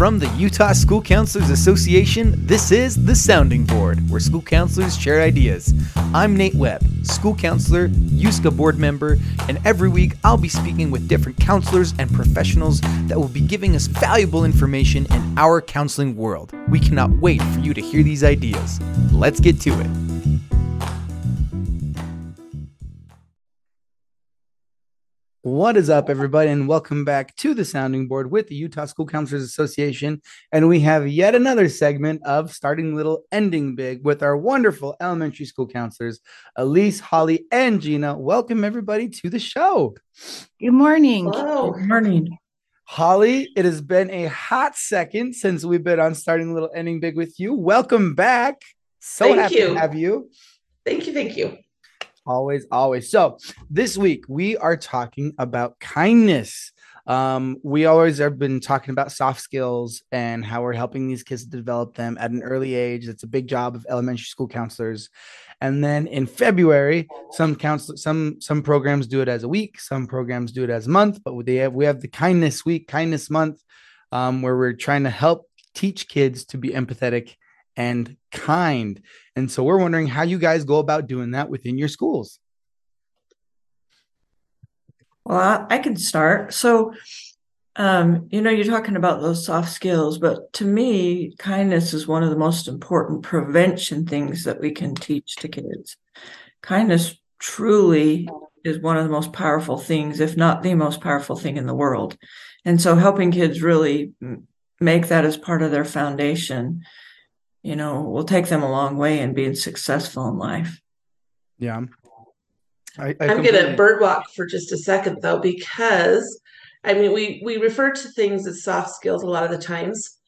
From the Utah School Counselors Association, this is The Sounding Board, where school counselors share ideas. I'm Nate Webb, school counselor, USCA board member, and every week I'll be speaking with different counselors and professionals that will be giving us valuable information in our counseling world. We cannot wait for you to hear these ideas. Let's get to it. What is up, everybody, and welcome back to the Sounding Board with the Utah School Counselors Association. And we have yet another segment of Starting Little, Ending Big with our wonderful elementary school counselors, Elise, Holly, and Gina. Welcome, everybody, to the show. Good morning. Hello. Good morning. Holly, it has been a hot second since we've been on Starting Little, Ending Big with you. Welcome back. So Thank happy you. to have you. Thank you. Thank you. Always, always. So this week we are talking about kindness. Um, we always have been talking about soft skills and how we're helping these kids develop them at an early age. It's a big job of elementary school counselors. And then in February, some counsel some some programs do it as a week, some programs do it as a month, but they have we have the kindness week, kindness month, um, where we're trying to help teach kids to be empathetic and kind. And so we're wondering how you guys go about doing that within your schools. Well, I, can start. So, um, you know, you're talking about those soft skills, but to me, kindness is one of the most important prevention things that we can teach to kids. Kindness truly is one of the most powerful things, if not the most powerful thing in the world. And so, helping kids really make that as part of their foundation, you know, will take them a long way in being successful in life. Yeah. I, I I'm going completely- to birdwalk for just a second though, because I mean, we, we refer to things as soft skills a lot of the times.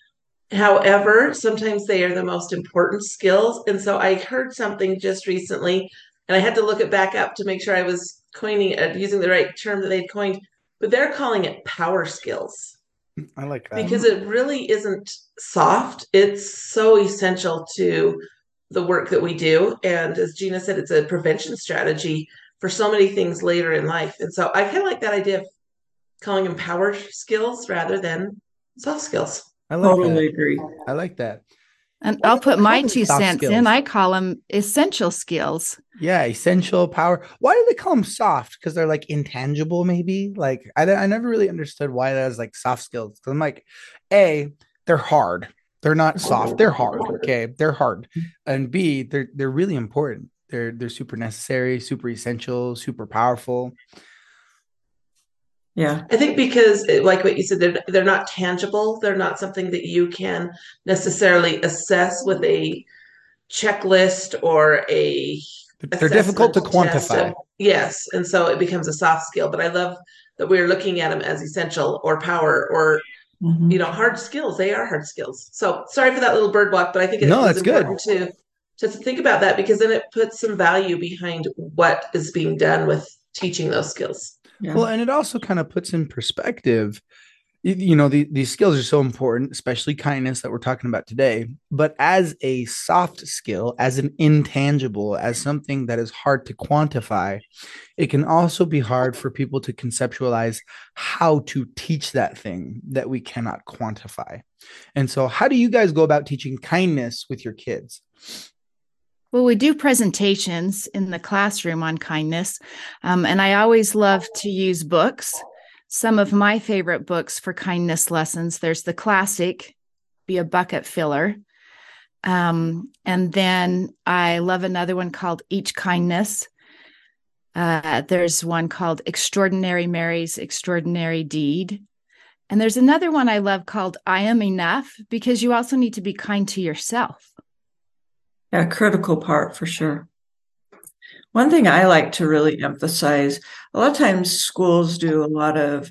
However, sometimes they are the most important skills. And so I heard something just recently and I had to look it back up to make sure I was coining, uh, using the right term that they'd coined, but they're calling it power skills. I like that. because it really isn't soft. It's so essential to the work that we do. And as Gina said, it's a prevention strategy for so many things later in life. And so I kind of like that idea of calling them power skills rather than soft skills. I like Totally that. agree. I like that. And I'll put my two cents skills. in. I call them essential skills. Yeah, essential power. Why do they call them soft? Because they're like intangible, maybe. Like I, I never really understood why that is like soft skills. 'Cause I'm like, a, they're hard. They're not soft. They're hard. Okay, they're hard. And B, they're they're really important. They're they're super necessary, super essential, super powerful. Yeah. I think because, eh, like what you said, they're, they're not tangible. They're not something that you can necessarily assess with a checklist or a They're difficult to quantify. of- yes, and so it becomes a soft skill. But I love that we're looking at them as essential or power or Mhm. you know hard skills. They are hard skills. So sorry for that little bird walk, but I think it No, is that's good. important to to think about that because then it puts some value behind what is being done with teaching those skills. Yeah. Well, and it also kind of puts in perspective, you, know, the, these skills are so important, especially kindness that we're talking about today. But as a soft skill, as an intangible, as something that is hard to quantify, it can also be hard for people to conceptualize how to teach that thing that we cannot quantify. And so, how do you guys go about teaching kindness with your kids? Well, we do presentations in the classroom on kindness. Um, and I always love to use books. Some of my favorite books for kindness lessons there's the classic, Be a Bucket Filler. Um, and then I love another one called Each Kindness. Uh, there's one called Extraordinary Mary's Extraordinary Deed. And there's another one I love called I Am Enough because you also need to be kind to yourself. Yeah, critical part for sure. One thing I like to really emphasize a lot of times schools do a lot of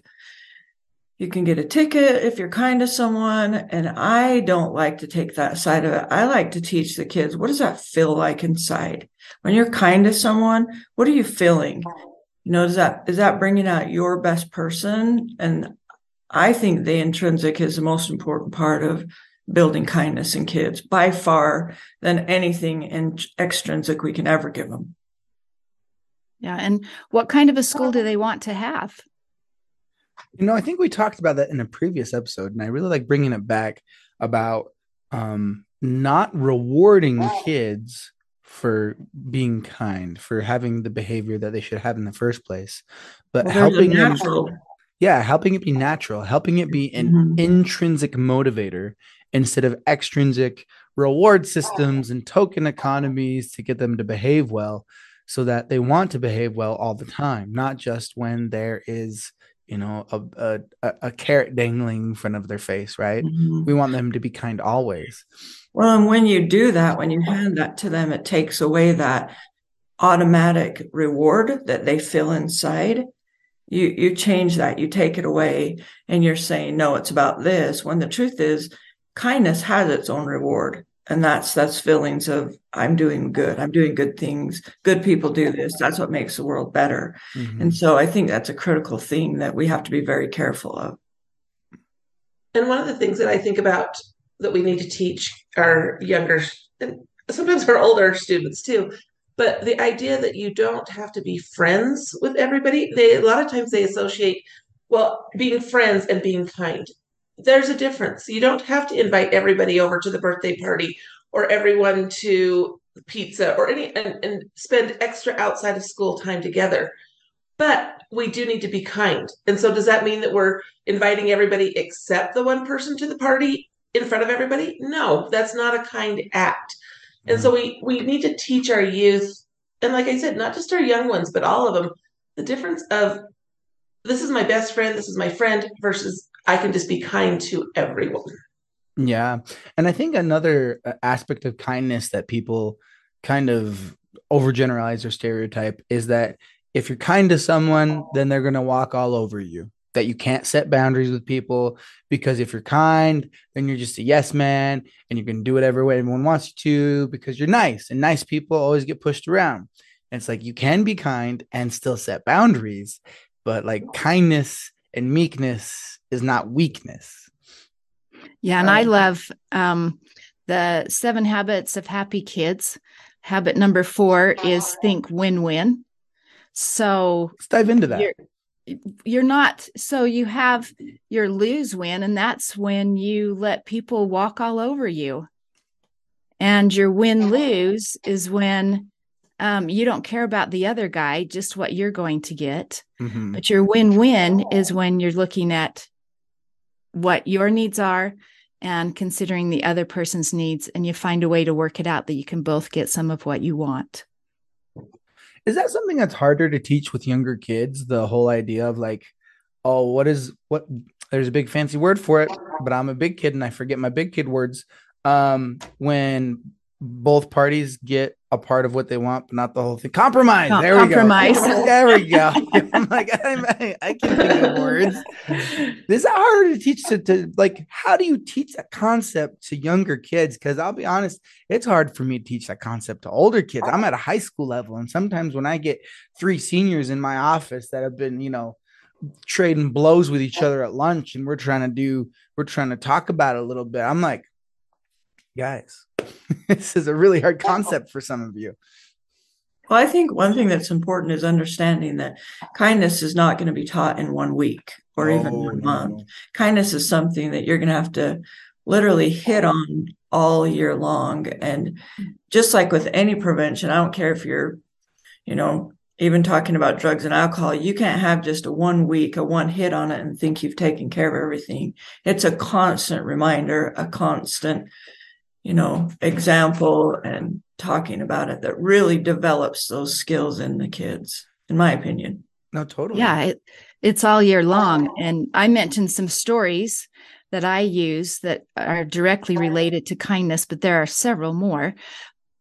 you can get a ticket if you're kind to someone. And I don't like to take that side of it. I like to teach the kids what does that feel like inside? When you're kind to someone, what are you feeling? You know, is that is that bringing out your best person? And I think the intrinsic is the most important part of building kindness in kids by far than anything in extrinsic we can ever give them. Yeah. And what kind of a school do they want to have? You know, I think we talked about that in a previous episode, and I really like bringing it back about um, not rewarding kids for being kind, for having the behavior that they should have in the first place, but Well, there's a helping them. Yeah, helping it be natural, helping it be an Mhm. intrinsic motivator instead of extrinsic reward systems and token economies to get them to behave well so that they want to behave well all the time, not just when there is, you know, a, a, a- carrot dangling in front of their face, right? Mhm. We want them to be kind always. Well, and when you do that, when you hand that to them, it takes away that automatic reward that they feel inside. You you change that, you take it away, and you're saying, no, it's about this. When the truth is, kindness has its own reward. And that's that's feelings of I'm doing good, I'm doing good things, good people do this. That's what makes the world better. Mhm. And so I think that's a critical thing that we have to be very careful of. And one of the things that I think about that we need to teach our younger and sometimes our older students too, but the idea that you don't have to be friends with everybody, they a lot of times they associate well, being friends and being kind. There's a difference. You don't have to invite everybody over to the birthday party or everyone to pizza or any and, and spend extra outside of school time together. But we do need to be kind. And so does that mean that we're inviting everybody except the one person to the party in front of everybody? No, that's not a kind act. And so we we need to teach our youth, and like I said, not just our young ones, but all of them, the difference of this is my best friend, this is my friend, versus I can just be kind to everyone. Yeah. And I think another uh, aspect of kindness that people kind of overgeneralize or stereotype is that if you're kind to someone, then they're going to walk all over you. That you can't set boundaries with people because if you're kind, then you're just a yes man and you can do whatever way everyone wants you to because you're nice and nice people always get pushed around. And it's like you can be kind and still set boundaries, but like kindness and meekness is not weakness. Yeah, and I love um, the seven habits of happy kids. Habit number four is think win win. So Let's dive into that. You're not so you have your lose win, and that's when you let people walk all over you. And your win lose is when um, you don't care about the other guy, just what you're going to get. Mhm. But your win win is when you're looking at what your needs are and considering the other person's needs, and you find a way to work it out that you can both get some of what you want. Is that something that's harder to teach with younger kids? The whole idea of like, oh, what is what? There's a big fancy word for it, but I'm a big kid and I forget my big kid words. Um, when both parties get a part of what they want, but not the whole thing. Compromise. Com- there we go. compromise. go. There we go. I'm like, I, I can think of words. Is that harder to teach to, to like? How do you teach that concept to younger kids? Because I'll be honest, it's hard for me to teach that concept to older kids. I'm at a high school level, and sometimes when I get three seniors in my office that have been, you know, trading blows with each other at lunch, and we're trying to do, we're trying to talk about it a little bit. I'm like, guys, this is a really hard concept for some of you. Well, I think one thing that's important is understanding that kindness is not going to be taught in one week or even oh, one no, month. Kindness is something that you're going to have to literally hit on all year long. And just like with any prevention, I don't care if you're, you know, even talking about drugs and alcohol, you can't have just a one week, a one hit on it and think you've taken care of everything. It's a constant reminder, a constant, you know, example and talking about it that really develops those skills in the kids, in my opinion. No, totally. Yeah, it, it's all year long. And I mentioned some stories that I use that are directly related to kindness, but there are several more.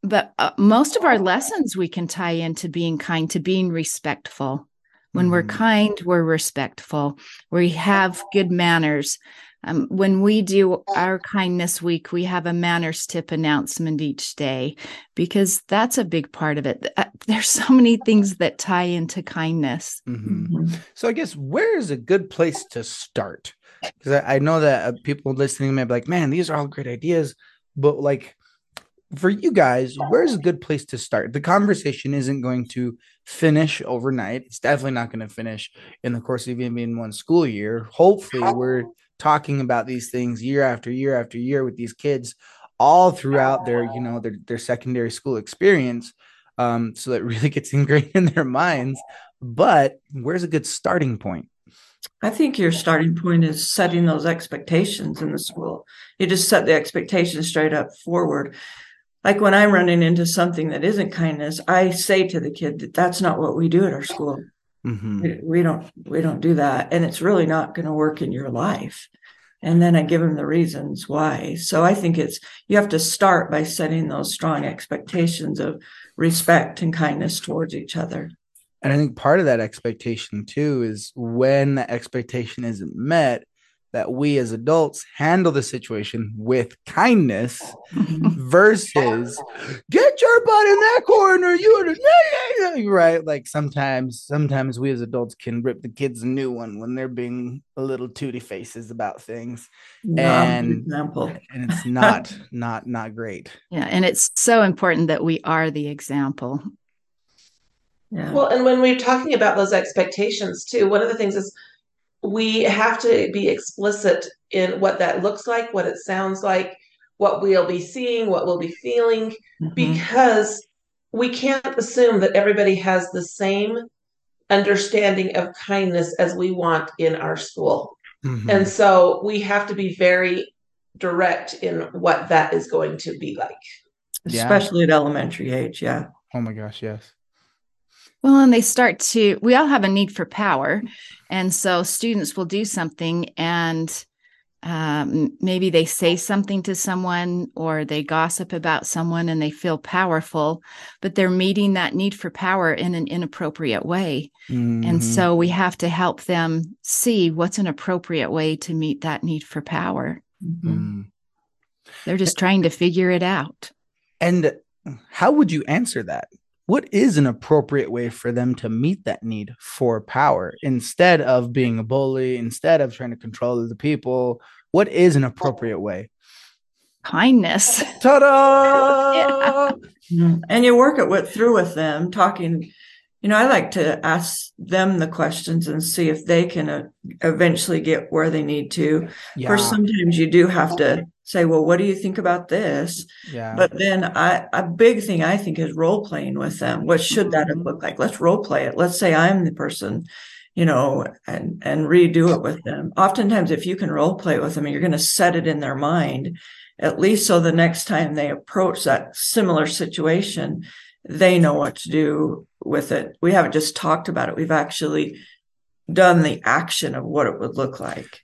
But uh, most of our lessons we can tie into being kind, to being respectful. When we're Mhm. kind, we're respectful. We have good manners. Um, when we do our kindness week, we have a manners tip announcement each day because that's a big part of it. Uh, There's so many things that tie into kindness. Mhm. Mhm. So I guess where is a good place to start? Because I, I know that uh, people listening may be like, "Man, these are all great ideas," but like, for you guys, where's a good place to start? The conversation isn't going to finish overnight. It's definitely not going to finish in the course of even being one school year. Hopefully, we're talking about these things year after year after year with these kids all throughout their, you know, their their secondary school experience. Um, so that really gets ingrained in their minds. But where's a good starting point? I think your starting point is setting those expectations in the school. You just set the expectations straight up forward like when I'm running into something that isn't kindness, I say to the kid that that's not what we do at our school. Mm-hmm. We, we, don't we don't do that, and it's really not going to work in your life. And then I give them the reasons why. So I think it's you have to start by setting those strong expectations of respect and kindness towards each other. And I think part of that expectation too is when the expectation isn't met, that we as adults handle the situation with kindness versus get your butt in that corner you right like sometimes sometimes we as adults can rip the kids a new one when they're being a little tooty faces about things and example. and it's not not not great yeah and it's so important that we are the example yeah. Well, and when we're talking about those expectations too, one of the things is we have to be explicit in what that looks like, what it sounds like, what we'll be seeing, what we'll be feeling, mm-hmm. because we can't assume that everybody has the same understanding of kindness as we want in our school. Mm-hmm. And so we have to be very direct in what that is going to be like. Especially yeah. at elementary age. Yeah. Oh my gosh. Yes. Well, and they start to, we all have a need for power. And so students will do something and um, maybe they say something to someone or they gossip about someone and they feel powerful, but they're meeting that need for power in an inappropriate way. Mm-hmm. And so we have to help them see what's an appropriate way to meet that need for power. Mm-hmm. Mm. They're just trying to figure it out. And how would you answer that? What is an appropriate way for them to meet that need for power instead of being a bully, instead of trying to control the people? What is an appropriate way? Kindness. Ta-da! yeah. And you work it with through with them, talking. You know, I like to ask them the questions and see if they can uh, eventually get where they need to. Yeah. Of course, sometimes you do have to say, well, what do you think about this? Yeah. But then I, a big thing I think is role playing with them. What should that mm-hmm. look like? Let's role play it. Let's say I'm the person, you know, and, and redo it with them. Oftentimes, if you can role play with them, you're going to set it in their mind, at least so the next time they approach that similar situation, they know what to do with it. We haven't just talked about it. We've actually done the action of what it would look like.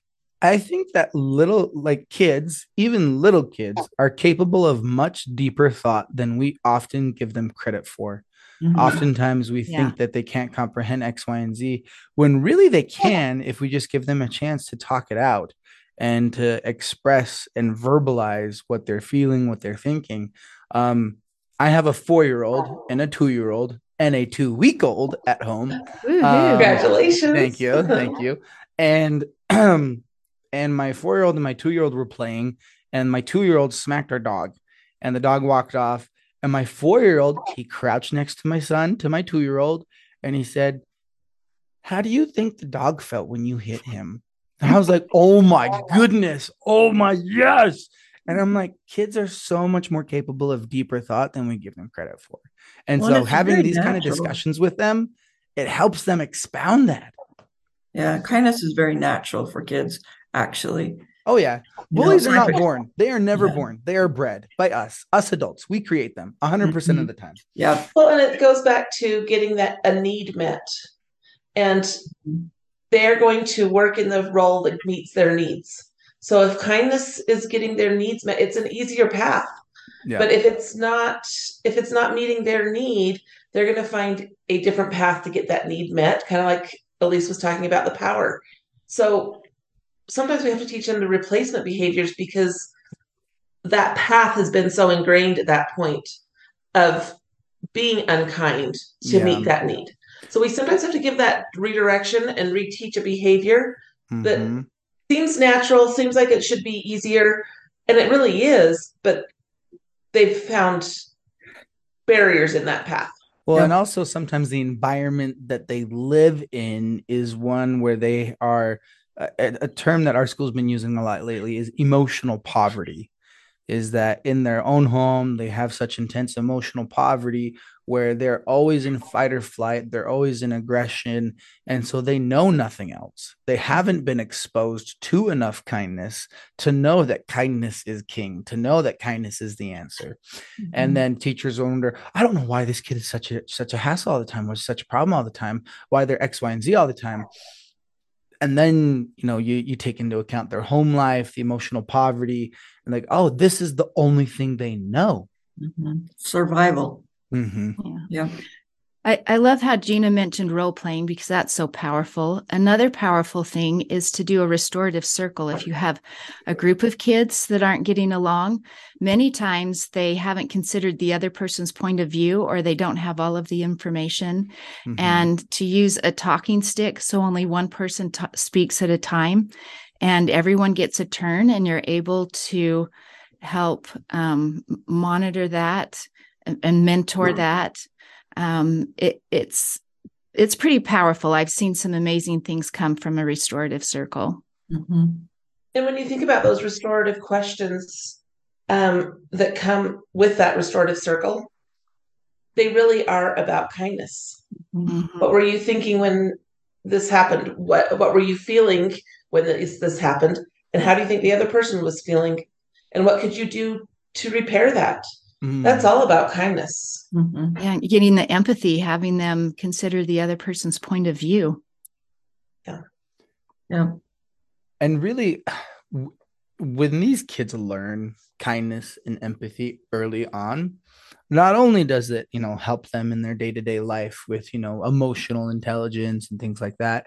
I think that little, like kids, even little kids, are capable of much deeper thought than we often give them credit for. Mm-hmm. Oftentimes, we yeah. think that they can't comprehend X, Y, and Z when really they can if we just give them a chance to talk it out and to express and verbalize what they're feeling, what they're thinking. Um, I have a four year old and a two year old and a two week old at home. Um, Congratulations. Thank you. Thank you. And um, and my four year old and my two year old were playing, and my two year old smacked our dog, and the dog walked off. And my four year old, he crouched next to my son, to my two year old, and he said, How do you think the dog felt when you hit him? And I was like, Oh my goodness. Oh my yes. And I'm like, kids are so much more capable of deeper thought than we give them credit for. And well, so having these natural. kind of discussions with them, it helps them expound that. Yeah, kindness is very natural for kids actually. Oh yeah. Bullies are not born. They are never yeah. born. They are bred by us, us adults. We create them 100% mm-hmm. of the time. Yeah. Well, and it goes back to getting that a need met. And they're going to work in the role that meets their needs. So if kindness is getting their needs met, it's an easier path. Yeah. But if it's not if it's not meeting their need, they're going to find a different path to get that need met, kind of like Elise was talking about the power. So sometimes we have to teach them the replacement behaviors because that path has been so ingrained at that point of being unkind to yeah. meet that need. So we sometimes have to give that redirection and reteach a behavior mm-hmm. that seems natural, seems like it should be easier, and it really is, but they've found barriers in that path. Well, Yeah. and also sometimes the environment that they live in is one where they are a, a term that our school's been using a lot lately is emotional poverty. Is that in their own home they have such intense emotional poverty where they're always in fight or flight, they're always in aggression, and so they know nothing else. They haven't been exposed to enough kindness to know that kindness is king, to know that kindness is the answer Mm-hmm. and then teachers wonder i don't know why this kid is such a such a hassle all the time or such a problem all the time why they're x y and z all the time and then you know you you take into account their home life the emotional poverty and like oh this is the only thing they know Mhm. survival. hmm Yeah. Yeah. I, I love how Gina mentioned role playing because that's so powerful. Another powerful thing is to do a restorative circle. If you have a group of kids that aren't getting along, many times they haven't considered the other person's point of view or they don't have all of the information. Mm-hmm. And to use a talking stick so only one person ta- speaks at a time and everyone gets a turn and you're able to help um, monitor that and mentor that um, it, it's it's pretty powerful. I've seen some amazing things come from a restorative circle. Mhm. And when you think about those restorative questions um, that come with that restorative circle, they really are about kindness. Mhm. What were you thinking when this happened? What what were you feeling when this, this happened? And how do you think the other person was feeling? And what could you do to repair that? Mhm. That's all about kindness. Mhm. Yeah, getting the empathy, having them consider the other person's point of view. Yeah. Yeah. And really when these kids learn kindness and empathy early on not only does it you know help them in their day-to-day life with you know emotional intelligence and things like that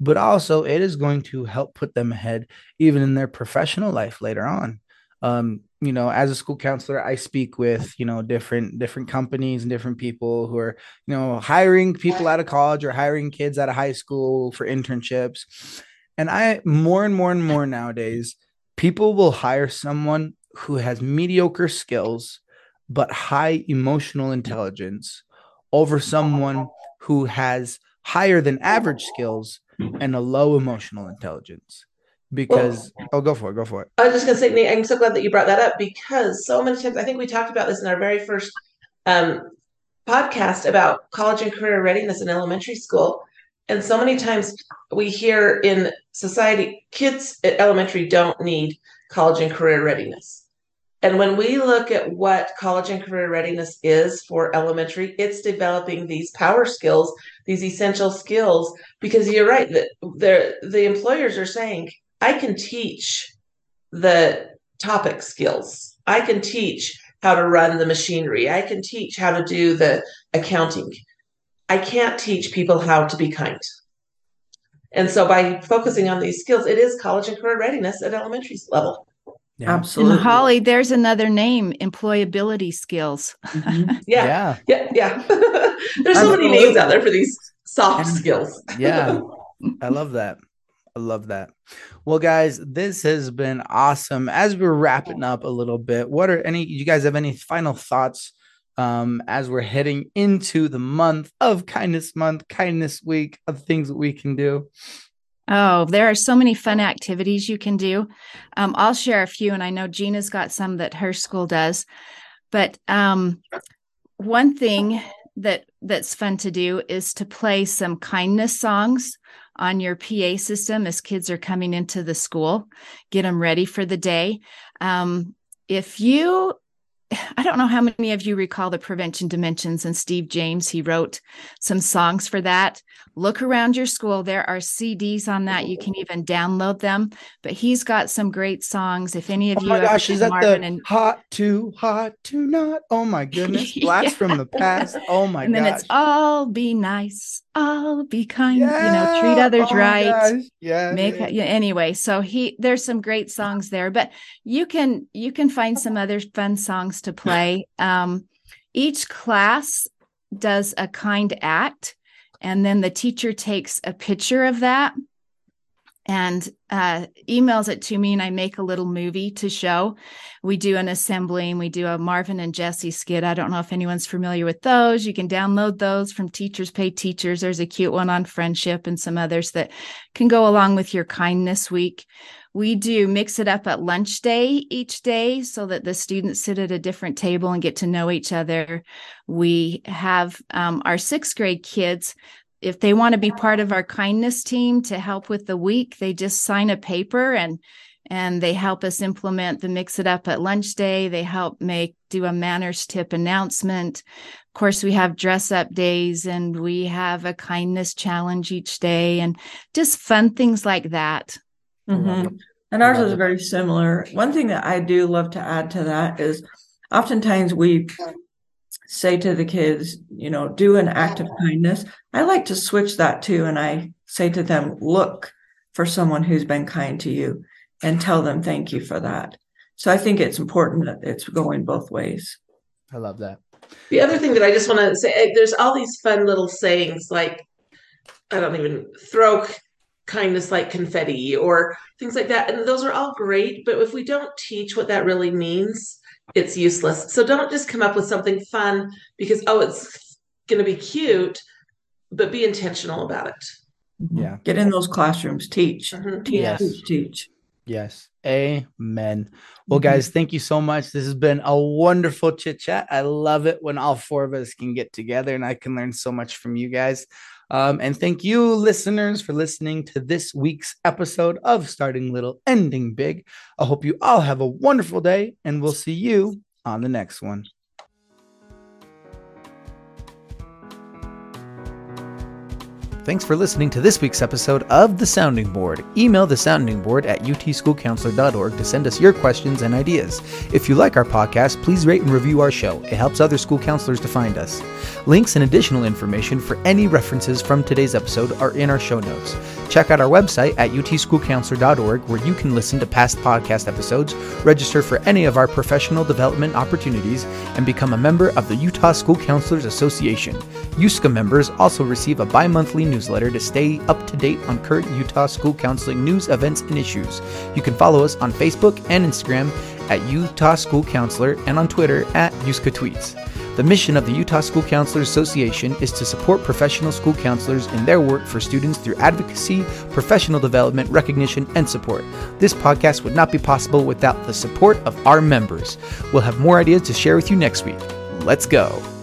but also it is going to help put them ahead even in their professional life later on um you know as a school counselor i speak with you know different different companies and different people who are you know hiring people out of college or hiring kids out of high school for internships and I more and more and more nowadays, people will hire someone who has mediocre skills but high emotional intelligence over someone who has higher than average skills and a low emotional intelligence. Because oh, go for it, go for it. I was just going to say, Nate, I'm so glad that you brought that up because so many times, I think we talked about this in our very first um, podcast about college and career readiness in elementary school. And so many times we hear in society, kids at elementary don't need college and career readiness. And when we look at what college and career readiness is for elementary, it's developing these power skills, these essential skills, because you're right that the the employers are saying, I can teach the topic skills. I can teach how to run the machinery. I can teach how to do the accounting. I can't teach people how to be kind. And so by focusing on these skills, it is college and career readiness at elementary level. Yeah. Absolutely. And Holly, there's another name, employability skills. Mhm. Yeah. Yeah. Yeah. Yeah. There's so many names out there for these soft skills. Yeah. I love that. I love that. Well, guys, this has been awesome. As we're wrapping up a little bit, what are any you guys have any final thoughts um as we're heading into the month of kindness month, kindness week of things that we can do? Oh, there are so many fun activities you can do. Um, I'll share a few, and I know Gina's got some that her school does. But um, one thing that that's fun to do is to play some kindness songs on your PA system as kids are coming into the school. Get them ready for the day. Um, if you I don't know how many of you recall the Prevention Dimensions and Steve James. He wrote some songs for that. Look around your school. There are CDs on that. You can even download them. But he's got some great songs. If any of you, Oh you my ever gosh, is that Marvin the and hot to hot to not? Oh my goodness. Blast Yeah. from the past. Oh my goodness. and then it's all be nice, all be kind, you know, treat others Oh right. Yeah. make yeah. yeah, anyway so he there's some great songs there but you can you can find some other fun songs to play um each class does a kind act and then the teacher takes a picture of that and uh, emails it to me and I make a little movie to show. We do an assembly and we do a Marvin and Jesse skit. I don't know if anyone's familiar with those. You can download those from Teachers Pay Teachers. There's a cute one on friendship and some others that can go along with your kindness week. We do mix it up at lunch day each day so that the students sit at a different table and get to know each other. We have um, our sixth grade kids if they want to be part of our kindness team to help with the week, they just sign a paper and and they help us implement the mix it up at lunch day. They help make do a manners tip announcement. Of course, we have dress up days and we have a kindness challenge each day and just fun things like that. Mm-hmm. And ours is very similar. One thing that I do love to add to that is oftentimes we say to the kids, you know, do an act of kindness. I like to switch that too. And I say to them, look for someone who's been kind to you and tell them thank you for that. So I think it's important that it's going both ways. I love that. The other thing that I just want to say, eh, there's all these fun little sayings like, I don't even throw kindness like confetti or things like that. And those are all great. But if we don't teach what that really means, it's useless. So don't just come up with something fun because oh it's going to be cute, but be intentional about it. Mm-hmm. Yeah. Get in those classrooms, teach. Mm-hmm. Teach, yes. teach, teach. Yes. Amen. Well, guys, thank you so much. This has been a wonderful chit chat. I love it when all four of us can get together and I can learn so much from you guys. Um, and thank you, listeners, for listening to this week's episode of Starting Little, Ending Big. I hope you all have a wonderful day, and we'll see you on the next one. Thanks for listening to this week's episode of The Sounding Board. Email the sounding board at utschoolcounselor.org to send us your questions and ideas. If you like our podcast, please rate and review our show. It helps other school counselors to find us. Links and additional information for any references from today's episode are in our show notes. Check out our website at utschoolcounselor.org where you can listen to past podcast episodes, register for any of our professional development opportunities, and become a member of the Utah School Counselors Association. USCA members also receive a bi monthly newsletter to stay up to date on current Utah school counseling news, events, and issues. You can follow us on Facebook and Instagram at Utah School Counselor and on Twitter at USCA Tweets. The mission of the Utah School Counselors Association is to support professional school counselors in their work for students through advocacy, professional development, recognition, and support. This podcast would not be possible without the support of our members. We'll have more ideas to share with you next week. Let's go.